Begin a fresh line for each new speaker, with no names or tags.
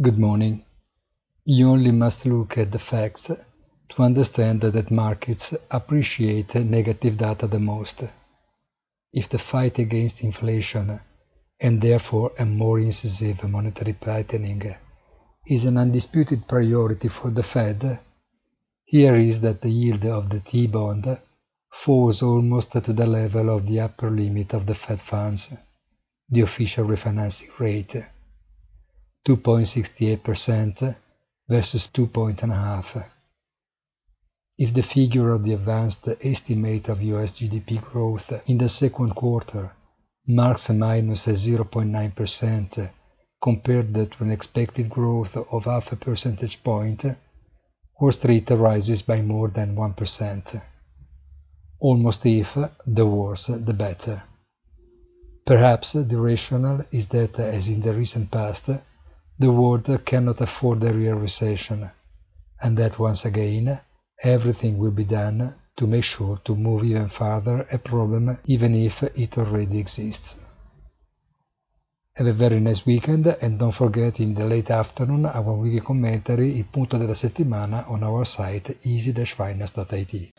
Good morning. You only must look at the facts to understand that markets appreciate negative data the most. If the fight against inflation and therefore a more incisive monetary tightening is an undisputed priority for the Fed, here is that the yield of the T-bond falls almost to the level of the upper limit of the Fed funds, the official refinancing rate, 2.68% versus 2.5%. If the figure of the advanced estimate of US GDP growth in the second quarter marks a minus 0.9% compared to an expected growth of half a percentage point, Wall Street rises by more than 1%. Almost if, the worse, the better. Perhaps the rationale is that, as in the recent past, the world cannot afford a real recession, and that once again, everything will be done to make sure to move even further a problem even if it already exists. Have a very nice weekend and don't forget in the late afternoon our weekly commentary, il punto della settimana on our site easy-finance.it.